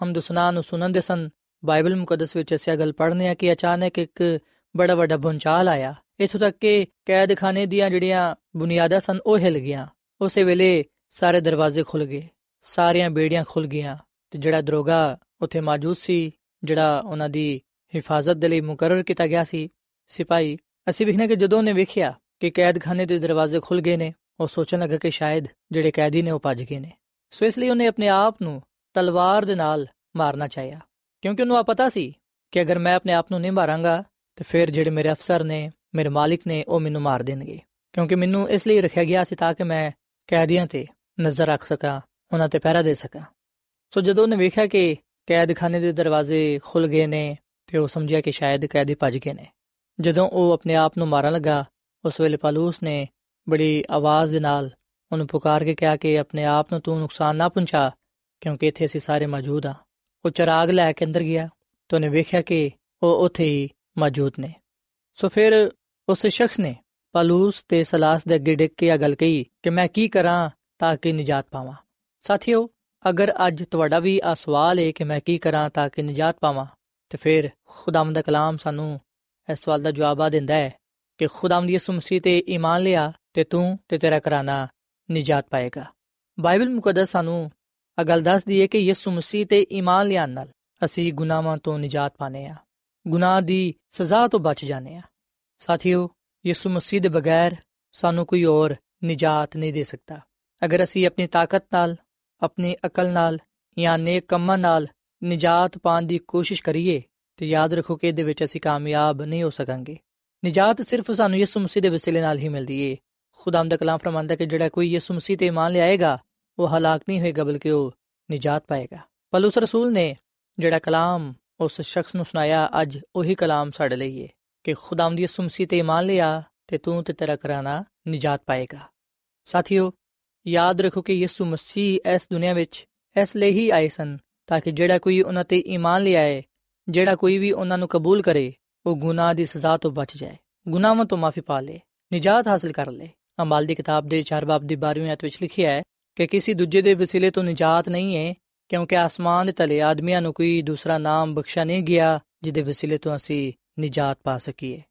ਹਮਦ ਸੁਨਾ ਨੂੰ ਸੁਣਨਦੇ ਸਨ ਬਾਈਬਲ ਮੁਕੱਦਸ ਵਿੱਚ ਅਸੀਂ ਗੱਲ ਪੜ੍ਹਨੇ ਆ ਕਿ ਅਚਾਨਕ ਇੱਕ ਬੜਾ ਵੱਡਾ ਭੁੰਚਾਲ ਆਇਆ। ਇਥੋਂ ਤੱਕ ਕਿ ਕੈਦਖਾਨੇ ਦੀਆਂ ਜਿਹੜੀਆਂ ਬੁਨਿਆਦਾਂ ਸਨ, ਉਹ ਹਿਲ ਗਈਆਂ। ਉਸੇ ਵੇਲੇ ਸਾਰੇ ਦਰਵਾਜ਼ੇ ਖੁੱਲ ਗਏ, ਸਾਰੀਆਂ ਬੇੜੀਆਂ ਖੁੱਲ ਗਈਆਂ ਤੇ ਜਿਹੜਾ ਦਰੋਗਾ ਉੱਥੇ ਮੌਜੂਦ ਸੀ, ਜਿਹੜਾ ਉਹਨਾਂ ਦੀ ਹਿਫਾਜ਼ਤ ਦੇ ਲਈ ਮੁਕਰਰ ਕੀਤਾ ਗਿਆ ਸੀ, ਸਿਪਾਹੀ, ਅਸੀਂ ਵੇਖਨੇ ਕਿ ਜਦੋਂ ਉਹਨੇ ਵੇਖਿਆ ਕਿ ਕੈਦਖਾਨੇ ਦੇ ਦਰਵਾਜ਼ੇ ਖੁੱਲ ਗਏ ਨੇ, ਉਹ ਸੋਚਣ ਲੱਗਾ ਕਿ ਸ਼ਾਇਦ ਜਿਹੜੇ ਕੈਦੀ ਨੇ ਉਹ ਭੱਜ ਗਏ ਨੇ। ਸੋ ਇਸ ਲਈ ਉਹਨੇ ਆਪਣੇ ਆਪ ਨੂੰ ਤਲਵਾਰ ਦੇ ਨਾਲ ਮਾਰਨਾ ਚਾਹਿਆ। ਕਿਉਂਕਿ ਉਹਨੂੰ ਆ ਪਤਾ ਸੀ ਕਿ ਅਗਰ ਮੈਂ ਆਪਣੇ ਆਪ ਨੂੰ ਨਹੀਂ ਮਾਰਾਂਗਾ ਤੇ ਫਿਰ ਜਿਹੜੇ ਮੇਰੇ ਅਫਸਰ ਨੇ, ਮੇਰੇ ਮਾਲਿਕ ਨੇ, ਉਹ ਮੈਨੂੰ ਮਾਰ ਦੇਣਗੇ। ਕਿਉਂਕਿ ਮੈਨੂੰ ਇਸ ਲਈ ਰੱਖਿਆ ਗਿਆ ਸੀ ਤਾਂ ਕਿ ਮੈਂ ਕੈਦੀਆਂ ਤੇ ਨਜ਼ਰ ਰੱਖ ਸਕਾਂ, ਉਹਨਾਂ ਤੇ ਪਹਿਰਾ ਦੇ ਸਕਾਂ। ਸੋ ਜਦੋਂ ਉਹਨੇ ਵੇਖਿਆ ਕਿ ਕੈਦਖਾਨੇ ਦੇ ਦਰਵਾਜ਼ੇ ਖੁੱਲ ਗਏ ਨੇ, ਤੇ ਉਹ ਸਮਝਿਆ ਕਿ ਸ਼ਾਇਦ ਕੈਦੀ ਭੱਜ ਗਏ ਨੇ। ਜਦੋਂ ਉਹ ਆਪਣੇ ਆਪ ਨੂੰ ਮਾਰਨ ਲੱਗਾ, ਉਸ ਵੇਲੇ ਪਾਲੂਸ ਨੇ ਬੜੀ ਆਵਾਜ਼ ਦੇ ਨਾਲ ਉਹਨੂੰ ਪੁਕਾਰ ਕੇ ਕਿਹਾ ਕਿ ਆਪਣੇ ਆਪ ਨੂੰ ਤੂੰ ਨੁਕਸਾਨ ਨਾ ਪਹੁੰਚਾ, ਕਿਉਂਕਿ ਇੱਥੇ ਅਸੀਂ ਸਾਰੇ ਮੌਜੂਦ ਆ ਉਹ ਚਰਾਗ ਲੈ ਕੇ ਅੰਦਰ ਗਿਆ ਤੇ ਉਹਨੇ ਵੇਖਿਆ ਕਿ ਉਹ ਉੱਥੇ ਹੀ ਮੌਜੂਦ ਨੇ। ਸੋ ਫਿਰ ਉਸ ਸ਼ਖਸ ਨੇ ਪਾਲੂਸ ਤੇ ਸਲਾਸ ਦੇ ਅੱਗੇ ਡਿੱਗ ਕੇ ਇਹ ਗੱਲ ਕਹੀ ਕਿ ਮੈਂ ਕੀ ਕਰਾਂ ਤਾਂ ਕਿ ਨਜਾਤ ਪਾਵਾਂ। ਸਾਥੀਓ, ਅਗਰ ਅੱਜ ਤੁਹਾਡਾ ਵੀ ਆ ਸਵਾਲ ਹੈ ਕਿ ਮੈਂ ਕੀ ਕਰਾਂ ਤਾਂ ਕਿ ਨਜਾਤ ਪਾਵਾਂ, ਤੇ ਫਿਰ ਖੁਦਾਮ ਦਾ ਕਲਾਮ ਸਾਨੂੰ ਇਸ ਸਵਾਲ ਦਾ ਜਵਾਬ ਆ ਦਿੰਦਾ ਹੈ ਕਿ ਖੁਦਾਮ ਦੀ ਯਿਸੂ ਮਸੀਹ ਤੇ ਈਮਾਨ ਲਿਆ ਤੇ ਤੂੰ ਤੇ ਤੇਰਾ ਘਰਾਨਾ ਨਜਾਤ ਪਾਏਗਾ। ਬਾਈਬਲ ਮੁਕੱਦਸ ਸਾਨੂੰ ਆ ਗੱਲ ਦੱਸਦੀ ਹੈ ਕਿ ਯਿਸੂ ਮਸੀਹ ਤੇ ਈਮਾਨ ਲਿਆਉਣ ਨਾਲ ਅਸੀਂ ਗੁਨਾਹਾਂ ਤੋਂ ਨਜਾਤ ਪਾਨੇ ਆ ਗੁਨਾਹ ਦੀ ਸਜ਼ਾ ਤੋਂ ਬਚ ਜਾਂਦੇ ਆ ਸਾਥੀਓ, ਯਿਸੂ ਮਸੀਹ ਦੇ ਬਗੈਰ ਸਾਨੂੰ ਕੋਈ ਹੋਰ ਨਿਜਾਤ ਨਹੀਂ ਦੇ ਸਕਦਾ। ਅਗਰ ਅਸੀਂ ਆਪਣੀ ਤਾਕਤ ਨਾਲ, ਆਪਣੀ ਅਕਲ ਨਾਲ ਜਾਂ ਨੇਕ ਕੰਮਾਂ ਨਾਲ ਨਿਜਾਤ ਪਾਣ ਦੀ ਕੋਸ਼ਿਸ਼ ਕਰੀਏ, ਤੇ ਯਾਦ ਰੱਖੋ ਕਿ ਇਹਦੇ ਵਿੱਚ ਅਸੀਂ ਕਾਮਯਾਬ ਨਹੀਂ ਹੋ ਸਕਾਂਗੇ। ਨਿਜਾਤ ਸਿਰਫ ਸਾਨੂੰ ਯਿਸੂ ਮਸੀਹ ਦੇ ਵਸੀਲੇ ਨਾਲ ਹੀ ਮਿਲਦੀ ਏ। ਖੁਦਾਮ ਦਾ ਕਲਾਮ ਫਰਮਾਂਦਾ ਕਿ ਜਿਹੜਾ ਕੋਈ ਯਿਸੂ ਮਸੀਹ ਤੇ ਇਮਾਨ ਲਿਆਏਗਾ ਉਹ ਹਲਾਕ ਨਹੀਂ ਹੋਏਗਾ ਬਲਕਿ ਉਹ ਨਿਜਾਤ ਪਾਏਗਾ ਪਲੂਸ ਰਸੂਲ ਨੇ ਜਿਹੜਾ ਕਲਾਮ ਉਸ ਸ਼ਖਸ ਨੂੰ ਸੁਣਾਇਆ ਅੱਜ ਉਹੀ ਕਲਾਮ ਸਾਡੇ ਲਈ ਏ ਕਿ ਖੁਦਾਮ ਦੀ ਯਿਸੂ ਮਸੀਹ ਤੇ ਇਮਾਨ ਲਿਆ ਤੇ ਤੂੰ ਤੇ ਤੇਰਾ ਘਰਾਨਾ ਨਿਜਾਤ ਪਾਏਗਾ ਸਾਥੀਓ ਯਾਦ ਰੱਖੋ ਕਿ ਯਿਸੂ ਮਸੀਹ ਇਸ ਦੁਨੀਆ ਵਿੱਚ ਇਸ ਲਈ ਹੀ ਆਏ ਸਨ ਤਾਂ ਕਿ ਜਿਹੜਾ ਕੋਈ ਉਹਨਾਂ ਤੇ ਈਮਾਨ ਲਿਆਏ ਜਿਹੜਾ ਕੋਈ ਵੀ ਉਹਨਾਂ ਨੂੰ ਕਬੂਲ ਕਰੇ ਉਹ ਗੁਨਾਹ ਦੀ ਸਜ਼ਾ ਤੋਂ ਬਚ ਜਾਏ ਗੁਨਾਹਾਂ ਤੋਂ ਮਾਫੀ ਪਾ ਲੇ ਨਿਜਾਤ ਹਾਸਲ ਕਰ ਲੇ ਅੰਬਾਲ ਦੀ ਕਿਤਾਬ ਦੇ 4 ਬਾਬ ਦੀ 12ਵੀਂ ਆਇਤ ਵਿੱਚ ਲਿਖਿਆ ਹੈ ਕਿ ਕਿਸੇ ਦੂਜੇ ਦੇ ਵਸੀਲੇ ਤੋਂ ਨਿਜਾਤ ਨਹੀਂ ਹੈ ਕਿਉਂਕਿ ਆਸਮਾਨ ਦੇ ਤਲੇ ਆਦਮੀਆਂ ਨੂੰ ਕੋਈ ਦੂਸਰਾ ਨਾਮ ਬਖਸ਼ਾ ਨਹੀਂ ਗਿਆ ਜਿਹਦੇ ਵਸੀਲੇ ਤੋਂ ਅਸੀਂ ਨਿਜਾਤ ਪਾ ਸਕੀਏ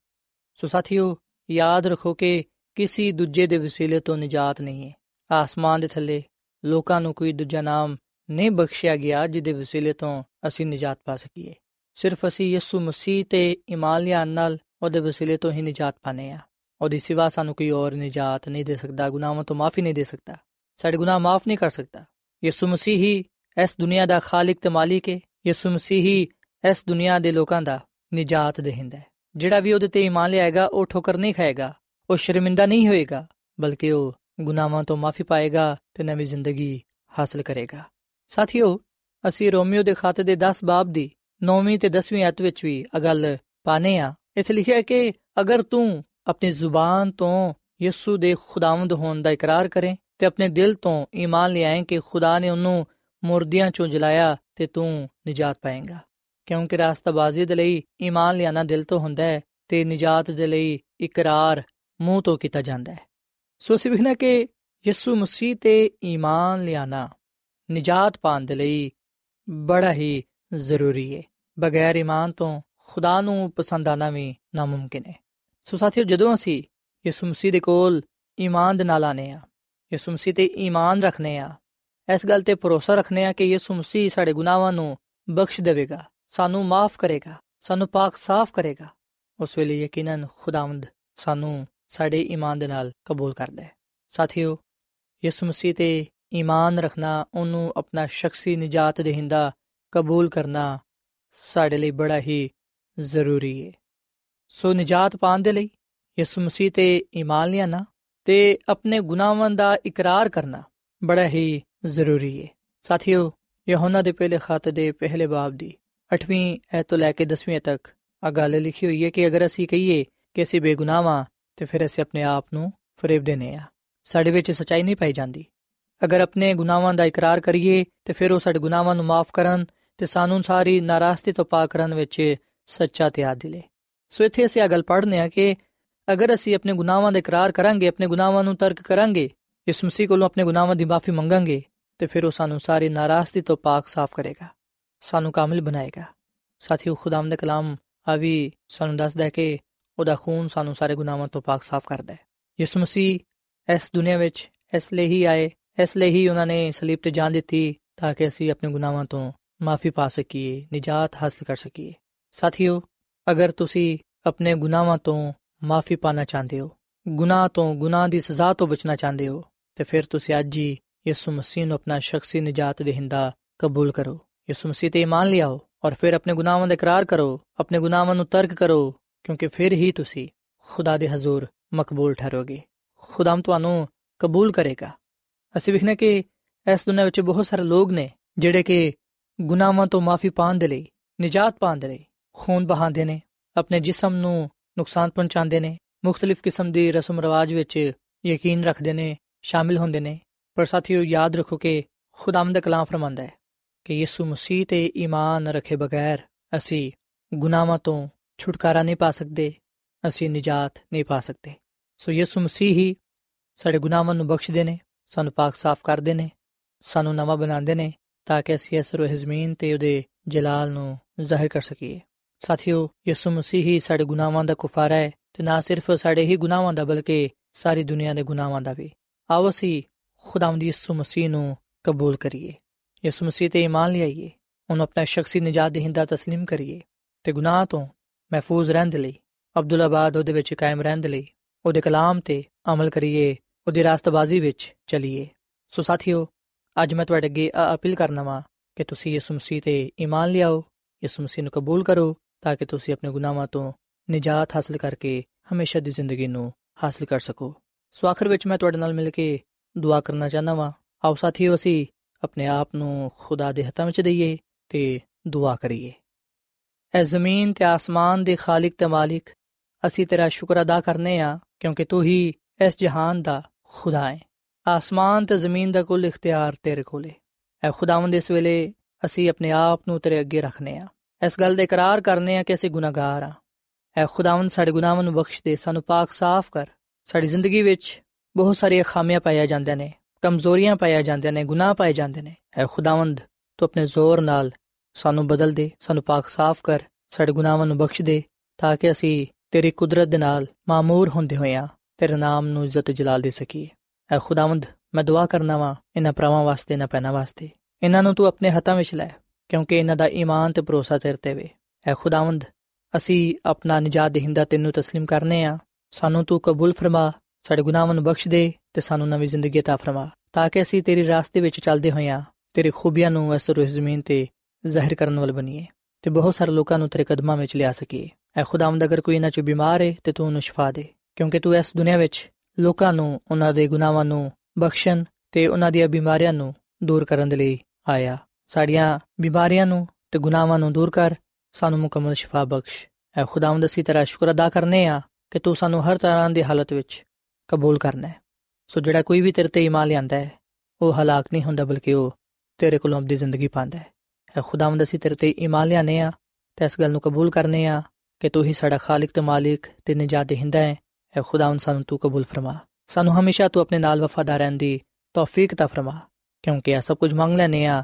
ਸੋ ਸਾਥੀਓ ਯਾਦ ਰੱਖੋ ਕਿ ਕਿਸੇ ਦੂਜੇ ਦੇ ਵਸੀਲੇ ਤੋਂ ਨਿਜਾਤ ਨਹੀਂ ਹੈ ਆਸਮਾਨ ਦੇ ਥੱਲੇ ਲੋਕਾਂ ਨੂੰ ਕੋਈ ਦੂਜਾ ਨਾਮ ਨਹੀਂ ਬਖਸ਼ਿਆ ਗਿਆ ਜਿਹਦੇ ਵਸੀਲੇ ਤੋਂ ਅਸੀਂ ਨਿਜਾਤ ਪਾ ਸਕੀਏ ਸਿਰਫ ਅਸੀਂ ਯਿਸੂ ਮਸੀਹ ਤੇ ਈਮਾਨ ਲਿਆਉਣ ਨਾਲ ਉਹਦੇ ਵਸੀਲੇ ਤੋਂ ਹੀ ਨਿਜਾਤ ਪਾਨੇ ਆ ਉਹਦੀ ਸਿਵਾ ਸਾਨੂੰ ਕੋਈ ਹੋਰ ਨਿਜਾਤ ਨਹੀਂ ਦੇ ਸਕਦਾ ਗੁਨਾਹਾਂ ਤੋਂ ਮਾਫੀ ਨਹੀਂ ਦੇ ਸਕਦਾ ਸਾਡੇ ਗੁਨਾਹ ਮਾਫ ਨਹੀਂ ਕਰ ਸਕਦਾ। ਯਿਸੂ ਮਸੀਹ ਹੀ ਇਸ ਦੁਨੀਆ ਦਾ ਖਾਲਕ ਤੇ ਮਾਲਿਕ ਹੈ ਯਿਸੂ ਮਸੀਹ ਹੀ ਇਸ ਦੁਨੀਆ ਦੇ ਲੋਕਾਂ ਦਾ ਨਿਜਾਤ ਦੇਹਿੰਦਾ ਹੈ ਜਿਹੜਾ ਵੀ ਉਹਦੇ ਤੇ ਈਮਾਨ ਲਿਆਏਗਾ, ਉਹ ਠੋਕਰ ਨਹੀਂ ਖਾਏਗਾ। ਉਹ ਸ਼ਰਮਿੰਦਾ ਨਹੀਂ ਹੋਏਗਾ, ਬਲਕਿ ਉਹ ਗੁਨਾਹਾਂ ਤੋਂ ਮਾਫੀ ਪਾਏਗਾ ਤੇ ਨਵੀਂ ਜ਼ਿੰਦਗੀ ਹਾਸਲ ਕਰੇਗਾ। ਸਾਥੀਓ, ਅਸੀਂ ਰੋਮੀਓ ਦੇ ਖਾਤੇ ਦੇ 10 ਬਾਬ ਦੀ 9ਵੀਂ ਤੇ 10ਵੀਂ ਅਧ ਵਿੱਚ ਵੀ ਇਹ ਗੱਲ ਪਾਨੇ ਆ। ਇੱਥੇ ਲਿਖਿਆ ਕਿ ਅਗਰ ਤੂੰ ਆਪਣੀ ਜ਼ੁਬਾਨ ਤੋਂ ਯਿਸੂ ਦੇ ਖੁਦਾਵੰਦ ਹੋਣ ਦਾ ਇਕਰਾਰ ਕਰੇ ਤੇ ਆਪਣੇ ਦਿਲ ਤੋਂ ਈਮਾਨ ਲਿਆਏ ਕਿ ਖੁਦਾ ਨੇ ਉਹਨੂੰ ਮੁਰਦਿਆਂ ਚੋਂ ਜਲਾਇਆ ਤੇ ਤੂੰ ਨਿਜਾਤ ਪਾਏਗਾ। ਕਿਉਂਕਿ ਰਾਸਤਾਬਾਜ਼ੀ ਦੇ ਲਈ ਈਮਾਨ ਲਿਆਣਾ ਦਿਲ ਤੋਂ ਹੁੰਦਾ ਹੈ ਤੇ ਨਿਜਾਤ ਦੇ ਲਈ ਇਕਰਾਰ ਮੂੰਹ ਤੋਂ ਕੀਤਾ ਜਾਂਦਾ ਹੈ। ਸੋ ਅਸੀਂ ਵਿਖਣਾ ਕਿ ਯਿਸੂ ਮਸੀਹ ਤੇ ਈਮਾਨ ਲਿਆਣਾ ਨਿਜਾਤ ਪਾਣ ਦੇ ਲਈ ਬੜਾ ਹੀ ਜ਼ਰੂਰੀ ਹੈ। ਬਗੈਰ ਈਮਾਨ ਤੋਂ ਖੁਦਾ ਨੂੰ ਪਸੰਦ ਆਣਾ ਵੀ ਨਾਮੁਮਕਿਨ ਹੈ। ਸੋ ਸਾਥੀਓ ਜਦੋਂ ਅਸੀਂ ਯਿਸੂ ਮਸੀਹ ਦੇ ਕੋਲ ਈਮਾਨ ਦੇ ਨਾਲ ਆਨੇ ਆ ਯਿਸੂ ਮਸੀਹ ਤੇ ਈਮਾਨ ਰੱਖਨੇ ਆ। ਇਸ ਗੱਲ ਤੇ ਭਰੋਸਾ ਰੱਖਨੇ ਆ ਕਿ ਯਿਸੂ ਮਸੀਹ ਸਾਡੇ ਗੁਨਾਹਾਂ ਨੂੰ ਬਖਸ਼ ਦੇਵੇਗਾ, ਸਾਨੂੰ ਮਾਫ ਕਰੇਗਾ, ਸਾਨੂੰ ਪਾਕ ਸਾਫ਼ ਕਰੇਗਾ। ਉਸ ਵੇਲੇ ਯਕੀਨਨ ਖੁਦਾਵੰਦ ਸਾਨੂੰ ਸਾਡੇ ਈਮਾਨ ਦੇ ਨਾਲ ਕਬੂਲ ਕਰਦਾ ਹੈ। ਸਾਥੀਓ, ਯਿਸੂ ਮਸੀਹ ਤੇ ਈਮਾਨ ਰੱਖਣਾ, ਉਹਨੂੰ ਆਪਣਾ ਸ਼ਖਸੀ ਨਜਾਤ ਦੇਹਿੰਦਾ ਕਬੂਲ ਕਰਨਾ ਸਾਡੇ ਲਈ ਬੜਾ ਹੀ ਜ਼ਰੂਰੀ ਹੈ ਸੋ ਨਜਾਤ ਪਾਣ ਦੇ ਲਈ ਯਿਸੂ ਮਸੀਹ ਤੇ ਈਮਾਨ ਲਿਆਣਾ ਤੇ ਆਪਣੇ ਗੁਨਾਹਾਂ ਦਾ ਇਕਰਾਰ ਕਰਨਾ ਬੜਾ ਹੀ ਜ਼ਰੂਰੀ ਹੈ ਸਾਥੀਓ, ਯਹੋਨਾ ਦੇ ਪਹਿਲੇ ਖਾਤੇ ਦੇ ਪਹਿਲੇ ਬਾਬ ਦੀ 8ਵੀਂ ਐ ਤੋਂ ਲੈ ਕੇ 10ਵੀਂ ਤੱਕ ਆ ਗੱਲ ਲਿਖੀ ਹੋਈ ਹੈ ਕਿ ਅਗਰ ਅਸੀਂ ਕਹੀਏ ਕਿ ਅਸੀਂ ਬੇਗੁਨਾਹਾਂ ਤੇ ਫਿਰ ਅਸੀਂ ਆਪਣੇ ਆਪ ਨੂੰ ਫਰੇਬ ਦੇਨੇ ਆ। ਸਾਡੇ ਵਿੱਚ ਸਚਾਈ ਨਹੀਂ ਪਾਈ ਜਾਂਦੀ। ਅਗਰ ਆਪਣੇ ਗੁਨਾਹਾਂ ਦਾ ਇਕਰਾਰ ਕਰੀਏ ਤੇ ਫਿਰ ਉਹ ਸਾਡੇ ਗੁਨਾਹਾਂ ਨੂੰ ਮਾਫ ਕਰਨ ਤੇ ਸਾਨੂੰ ਸਾਰੀ ਨਾਰਾਜ਼ਗੀ ਤੋਂ ਪਾਕ ਕਰਨ ਵਿੱਚ ਸੱਚਾ ਤੇ ਆਦਿਲ ਹੈ ਸੋ ਇੱਥੇ ਅਸੀਂ ਇਹ ਗੱਲ ਪੜ੍ਹਨੇ ਆ ਕਿ ਅਗਰ ਅਸੀਂ ਆਪਣੇ ਗੁਨਾਹਾਂ ਦਾ ਇਕਰਾਰ ਕਰਾਂਗੇ, ਆਪਣੇ ਗੁਨਾਹਾਂ ਨੂੰ ਤਰਕ ਕਰਾਂਗੇ, ਇਸ ਮਸੀਹ ਕੋਲੋਂ ਆਪਣੇ ਗੁਨਾਹਾਂ ਦੀ ਮਾਫੀ ਮੰਗਾਂਗੇ, ਤੇ ਫਿਰ ਉਹ ਸਾਨੂੰ ਸਾਰੀ ਨਾਰਾਜ਼ਗੀ ਤੋਂ ਪਾਕ ਸਾਫ਼ ਕਰੇਗਾ, ਸਾਨੂੰ ਕਾਮਿਲ ਬਣਾਏਗਾ। ਸਾਥੀਓ ਖੁਦਾਮ ਦੇ ਕਲਾਮ ਆ ਵੀ ਸਾਨੂੰ ਦੱਸਦਾ ਹੈ ਕਿ ਉਹਦਾ ਖੂਨ ਸਾਨੂੰ ਸਾਰੇ ਗੁਨਾਹਾਂ ਤੋਂ ਪਾਕ ਸਾਫ਼ ਕਰਦਾ ਹੈ। ਯਿਸੂ ਮਸੀਹ ਇਸ ਦੁਨੀਆ ਵਿੱਚ ਇਸ ਲਈ ਹੀ ਆਏ, ਇਸ ਲਈ ਹੀ ਉਹਨਾਂ ਨੇ ਸਲੀਬ ਤੇ ਜਾਨ ਦਿੱਤੀ ਤਾਂ ਕਿ ਅਸੀਂ ਆਪਣੇ ਗੁਨਾਹਾਂ ਤੋਂ ਮਾਫੀ ਪਾ ਸਕੀਏ, ਨਿਜਾਤ ਹਾਸਲ ਕਰ ਸਕੀਏ। ਸਾਥੀਓ, ਅਗਰ ਤੁਸੀਂ ਆਪਣੇ ਗੁਨਾਹਾਂ ਤੋਂ ਮਾਫੀ ਪਾਣਾ ਚਾਹੁੰਦੇ ਹੋ। ਗੁਨਾਹ ਤੋਂ ਗੁਨਾਹ ਦੀ ਸਜ਼ਾ ਤੋਂ ਬਚਣਾ ਚਾਹੁੰਦੇ ਹੋ। ਤੇ ਫਿਰ ਤੁਸੀਂ ਅੱਜ ਹੀ ਯਿਸੂ ਮਸੀਹ ਨੂੰ ਆਪਣਾ ਸ਼ਖਸੀ ਨਿਜਾਤ ਦੇਹਿੰਦਾ ਕਬੂਲ ਕਰੋ। ਯਿਸੂ ਮਸੀਹ ਤੇ ਇਮਾਨ ਲਿਆਓ ਔਰ ਫਿਰ ਆਪਣੇ ਗੁਨਾਹਾਂ ਦਾ ਇਕਰਾਰ ਕਰੋ। ਆਪਣੇ ਗੁਨਾਹਾਂ ਨੂੰ ਤਰਕ ਕਰੋ, ਕਿਉਂਕਿ ਫਿਰ ਹੀ ਤੁਸੀਂ ਖੁਦਾ ਦੇ ਹਜ਼ੂਰ ਮਕਬੂਲ ਠਹਿਰੋਗੇ। ਖੁਦਾਮ ਤੁਹਾਨੂੰ ਕਬੂਲ ਕਰੇਗਾ। ਅਸੀਂ ਵਿਖਨੇ ਕਿ ਇਸ ਦੁਨੀਆਂ ਵਿੱਚ ਬਹੁਤ ਸਾਰੇ ਲੋਕ ਨੇ ਜਿਹੜੇ ਕਿ ਗੁਨਾਹਾਂ ਤੋਂ ਮਾਫੀ ਪਾਣ ਦੇ ਲਈ, ਨਿਜਾਤ ਪਾਣ ਦੇ ਲਈ ਖੂਨ ਬਹਾਉਂਦੇ ਨੇ। ਆਪਣੇ ਜਿਸਮ ਨੂੰ ਨੁਕਸਾਨ ਪਹੁੰਚਾਉਂਦੇ ਨੇ, ਮੁxtਲਿਫ ਕਿਸਮ ਦੀ ਰਸਮ ਰਿਵਾਜ ਵਿੱਚ ਯਕੀਨ ਰੱਖਦੇ ਨੇ, ਸ਼ਾਮਿਲ ਹੁੰਦੇ ਨੇ। ਪਰ ਸਾਥੀਓ, ਯਾਦ ਰੱਖੋ ਕਿ ਖੁਦਾਮ ਦਾ ਕਲਾਮ ਫਰਮਾਂਦਾ ਹੈ ਕਿ ਯਿਸੂ ਮਸੀਹ ਤੇ ਈਮਾਨ ਰੱਖੇ ਬਗੈਰ ਅਸੀਂ ਗੁਨਾਹਾਂ ਤੋਂ ਛੁਟਕਾਰਾ ਨਹੀਂ ਪਾ ਸਕਦੇ, ਅਸੀਂ ਨਿਜਾਤ ਨਹੀਂ ਪਾ ਸਕਦੇ। ਸੋ ਯਿਸੂ ਮਸੀਹ ਹੀ ਸਾਡੇ ਗੁਨਾਹਾਂ ਨੂੰ ਬਖਸ਼ਦੇ ਨੇ, ਸਾਨੂੰ ਪਾਕ ਸਾਫ਼ ਕਰਦੇ ਨੇ, ਸਾਨੂੰ ਨਵਾਂ ਬਣਾਉਂਦੇ ਨੇ, ਤਾਂ ਕਿ ਅਸੀਂ ਇਸ ਰੋਹ ਜ਼ਮੀਨ ਤੇ ਉਹਦੇ ਜਲਾਲ ਨੂੰ ਜ਼ਾਹਿਰ ਕਰ ਸਕੀਏ। ਸਾਥੀਓ ਯਿਸੂ ਮਸੀਹ ਹੀ ਸਾਡੇ ਗੁਨਾਹਾਂ ਦਾ ਕੁਫਾਰਾ ਹੈ ਤੇ ਨਾ ਸਿਰਫ ਸਾਡੇ ਹੀ ਗੁਨਾਹਾਂ ਦਾ ਬਲਕਿ ਸਾਰੀ ਦੁਨੀਆ ਦੇ ਗੁਨਾਹਾਂ ਦਾ ਵੀ ਆਓ ਅਸੀਂ ਖੁਦਾਵੰਦ ਯਿਸੂ ਮਸੀਹ ਨੂੰ ਕਬੂਲ ਕਰੀਏ ਯਿਸੂ ਮਸੀਹ ਤੇ ਈਮਾਨ ਲਿਆਈਏ ਉਹਨੂੰ ਆਪਣਾ ਸ਼ਖਸੀ ਨਜਾਤ ਦੇਹਿੰਦਾ تسلیم ਕਰੀਏ ਤੇ ਗੁਨਾਹ ਤੋਂ ਮਹਿਫੂਜ਼ ਰਹਿਣ ਦੇ ਲਈ ਅਬਦੁੱਲਾਬਾਦ ਉਹਦੇ ਵਿੱਚ ਕਾਇਮ ਰਹਿਣ ਦੇ ਲਈ ਉਹਦੇ ਕਲਾਮ ਤੇ ਅਮਲ ਕਰੀਏ ਉਹਦੀ ਰਾਸਤਬਾਜ਼ੀ ਵਿੱਚ ਚੱਲੀਏ ਸੋ ਸਾਥੀਓ ਅੱਜ ਮੈਂ ਤੁਹਾਡੇ ਅੱਗੇ ਆ ਅਪੀਲ ਕਰਨਾ ਵਾਂ ਕਿ ਤੁਸੀਂ ਯਿਸੂ ਮਸੀਹ ਤੇ ਈਮਾਨ ਲਿਆਓ ਯਿਸੂ ਮਸੀਹ ਨੂੰ ਕਬੂਲ ਕਰੋ ਤਾਂ ਕਿ ਤੁਸੀਂ ਆਪਣੇ ਗੁਨਾਹਾਂ ਤੋਂ ਨਿਜਾਤ ਹਾਸਲ ਕਰਕੇ ਹਮੇਸ਼ਾ ਦੀ ਜ਼ਿੰਦਗੀ ਨੂੰ ਹਾਸਲ ਕਰ ਸਕੋ। ਸੋ ਆਖਰ ਵਿੱਚ ਮੈਂ ਤੁਹਾਡੇ ਨਾਲ ਮਿਲ ਕੇ ਦੁਆ ਕਰਨਾ ਚਾਹੁੰਦਾ ਵਾਂ। ਆਓ ਸਾਥੀਓ, ਅਸੀਂ ਆਪਣੇ ਆਪ ਨੂੰ ਖੁਦਾ ਦੇ ਹੱਥਾਂ ਵਿੱਚ ਦਈਏ ਤੇ ਦੁਆ ਕਰੀਏ। ਐ ਜ਼ਮੀਨ ਤੇ ਆਸਮਾਨ ਦੇ ਖਾਲਕ ਤੇ ਮਾਲਿਕ, ਅਸੀਂ ਤੇਰਾ ਸ਼ੁਕਰ ਅਦਾ ਕਰਨੇ ਆ ਕਿਉਂਕਿ ਤੂੰ ਹੀ ਇਸ ਜਹਾਨ ਦਾ ਖੁਦਾ ਹੈ ਆਸਮਾਨ ਤੇ ਜ਼ਮੀਨ ਦਾ ਕੁੱਲ ਇਖਤਿਆਰ ਤੇਰੇ ਕੋਲ ਹੈ ਐ ਖੁਦਾਵੰਦ, ਇਸ ਵੇਲੇ ਅਸੀਂ ਆਪਣੇ ਆਪ ਨੂੰ ਤੇਰੇ ਅੱਗੇ ਰੱਖਨੇ ਆ। ਇਸ ਗੱਲ ਦਾ ਇਕਰਾਰ ਕਰਨੇ ਆ ਕਿ ਅਸੀਂ ਗੁਨਾਹਗਾਰ ਆ। ਐ ਖੁਦਾਵੰਦ ਸਾਡੇ ਗੁਨਾਹਾਂ ਨੂੰ ਬਖਸ਼ ਦੇ, ਸਾਨੂੰ ਪਾਕ ਸਾਫ਼ ਕਰ। ਸਾਡੀ ਜ਼ਿੰਦਗੀ ਵਿੱਚ ਬਹੁਤ ਸਾਰੀਆਂ ਖਾਮੀਆਂ ਪਾਈਆਂ ਜਾਂਦੀਆਂ ਨੇ, ਕਮਜ਼ੋਰੀਆਂ ਪਾਈਆਂ ਜਾਂਦੀਆਂ ਨੇ, ਗੁਨਾਹ ਪਾਏ ਜਾਂਦੇ ਨੇ। ਐ ਖੁਦਾਵੰਦ, ਤੂੰ ਆਪਣੇ ਜ਼ੋਰ ਨਾਲ ਸਾਨੂੰ ਬਦਲ ਦੇ, ਸਾਨੂੰ ਪਾਕ ਸਾਫ਼ ਕਰ, ਸਾਡੇ ਗੁਨਾਹਾਂ ਨੂੰ ਬਖਸ਼ ਦੇ, ਤਾਂ ਕਿ ਅਸੀਂ ਤੇਰੀ ਕੁਦਰਤ ਦੇ ਨਾਲ ਮਾਮੂਰ ਹੁੰਦੇ ਹੋਇਆਂ ਤੇਰੇ ਨਾਮ ਨੂੰ ਇੱਜ਼ਤ ਜਲਾਲ ਦੇ ਸਕੀਏ। ਐ ਖੁਦਾਵੰਦ, ਮੈਂ ਦੁਆ ਕਰਨਾ ਵਾਂ, ਇਹਨਾਂ ਭਰਾਵਾਂ ਵਾਸਤੇ ਨਾ ਪੈਣਾ ਵਾਸਤੇ। ਇਹਨਾਂ ਨੂੰ ਤੂੰ ਆਪਣੇ ਹੱਥਾਂ ਵਿੱਚ ਲੈ। ਕਿਉਂਕਿ ਇਹਨਾਂ ਦਾ ਈਮਾਨ ਤੇ ਭਰੋਸਾ ਤੇਰੇ ਤੇ ਵੇ ਐ ਖੁਦਾਵੰਦ ਅਸੀਂ ਆਪਣਾ ਨਜਾਤ ਦੇਹਿੰਦਾ ਤੈਨੂੰ تسلیم ਕਰਨੇ ਆ ਸਾਨੂੰ ਤੂੰ ਕਬੂਲ ਫਰਮਾ ਸਾਡੇ ਗੁਨਾਹਾਂ ਨੂੰ ਬਖਸ਼ ਦੇ ਤੇ ਸਾਨੂੰ ਨਵੀਂ ਜ਼ਿੰਦਗੀ عطا ਫਰਮਾ ਤਾਂ ਕਿ ਅਸੀਂ ਤੇਰੀ ਰਾਸਤੇ ਵਿੱਚ ਚੱਲਦੇ ਹੋਈਆਂ ਤੇਰੀ ਖੂਬੀਆਂ ਨੂੰ ਇਸ ਰੂਹ ਜ਼ਮੀਨ ਤੇ ਜ਼ਾਹਿਰ ਕਰਨ ਵਾਲ ਬਣੀਏ ਤੇ ਬਹੁਤ ਸਾਰੇ ਲੋਕਾਂ ਨੂੰ ਤੇਰੇ ਕਦਮਾਂ ਵਿੱਚ ਲਿਆ ਸਕੀਏ ਐ ਖੁਦਾਵੰਦ ਅਗਰ ਕੋਈ ਇਹਨਾਂ ਚ ਬਿਮਾਰ ਹੈ ਤੇ ਤੂੰ ਉਹਨੂੰ ਸ਼ਿਫਾ ਦੇ ਕਿਉਂਕਿ ਤੂੰ ਇਸ ਦੁਨੀਆ ਵਿੱਚ ਲੋਕਾਂ ਨੂੰ ਉਹਨਾਂ ਦੇ ਗੁਨਾਹਾਂ ਨੂੰ ਬਖਸ਼ਣ ਤੇ ਉਹਨਾਂ ਦੀਆਂ ਬਿਮਾਰੀਆਂ ਨੂੰ ਦੂਰ ਕਰਨ ਦੇ ਲਈ ਆਇਆ ਸਾਡੀਆਂ ਬਿਮਾਰੀਆਂ ਨੂੰ ਤੇ ਗੁਨਾਹਾਂ ਨੂੰ ਦੂਰ ਕਰ, ਸਾਨੂੰ ਮੁਕੰਮਲ ਸ਼ਿਫਾ ਬਖਸ਼। ਐ ਖੁਦਾਵੰਦ, ਅਸੀਂ ਤੇਰਾ ਸ਼ੁਕਰ ਅਦਾ ਕਰਨੇ ਆ ਕਿ ਤੂੰ ਸਾਨੂੰ ਹਰ ਤਰ੍ਹਾਂ ਦੀ ਹਾਲਤ ਵਿੱਚ ਕਬੂਲ ਕਰਨਾ ਹੈ। ਸੋ ਜਿਹੜਾ ਕੋਈ ਵੀ ਤੇਰੇ ਤੇ ਈਮਾਨ ਲਿਆਂਦਾ ਹੈ, ਉਹ ਹਲਾਕ ਨਹੀਂ ਹੁੰਦਾ, ਬਲਕਿ ਉਹ ਤੇਰੇ ਕੋਲੋਂ ਆਪਣੀ ਜ਼ਿੰਦਗੀ ਪਾਉਂਦਾ ਹੈ। ਐ ਖੁਦਾਵੰਦ, ਅਸੀਂ ਤੇਰੇ ਤੇ ਈਮਾਨ ਲਿਆਨੇ ਆ ਤੇ ਇਸ ਗੱਲ ਨੂੰ ਕਬੂਲ ਕਰਨੇ ਆ ਕਿ ਤੂੰ ਹੀ ਸਾਡਾ ਖਾਲਕ ਤੇ ਮਾਲਿਕ ਤੇ ਨਜਾਤ ਦੇਹਿੰਦਾ ਹੈ। ਐ ਖੁਦਾਵੰਦ, ਸਾਨੂੰ ਤੂੰ ਕਬੂਲ ਫਰਮਾ। ਸਾਨੂੰ ਹਮੇਸ਼ਾ ਤੂੰ ਆਪਣੇ ਨਾਲ ਵਫਾਦਾਰ ਰਹਿਣ ਦੀ ਤੌਫੀਕ ਤਾ ਫਰਮਾ, ਕਿਉਂਕਿ ਇਹ ਸਭ ਕੁਝ ਮੰਗ ਲੈਨੇ ਆ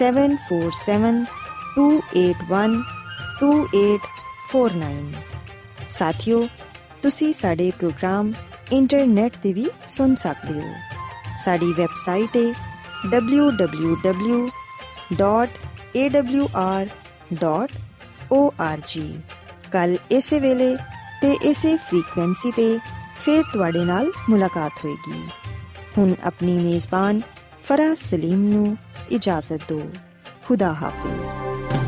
747 281 2849 ਸਾਥਿਓ, ਤੁਸੀਂ ਸਾਡੇ ਪ੍ਰੋਗਰਾਮ ਇੰਟਰਨੈਟ ਤੇ ਵੀ ਸੁਣ ਸਕਦੇ ਹੋ। ਸਾਡੀ ਵੈਬਸਾਈਟ ਹੈ www.awr.org ਕੱਲ ਇਸੇ ਵੇਲੇ ਤੇ ਇਸੇ ਫ੍ਰੀਕਵੈਂਸੀ ਤੇ ਫਿਰ ਤੁਹਾਡੇ ਨਾਲ ਮੁਲਾਕਾਤ ਹੋਏਗੀ। ਹੁਣ ਆਪਣੀ ਮੇਜ਼ਬਾਨ ਫਰਾਜ਼ ਸਲੀਮ ਨੂੰ ਇਜਾਜ਼ਤ ਦਿਓ। ਖੁਦਾ ਹਾਫਿਜ਼।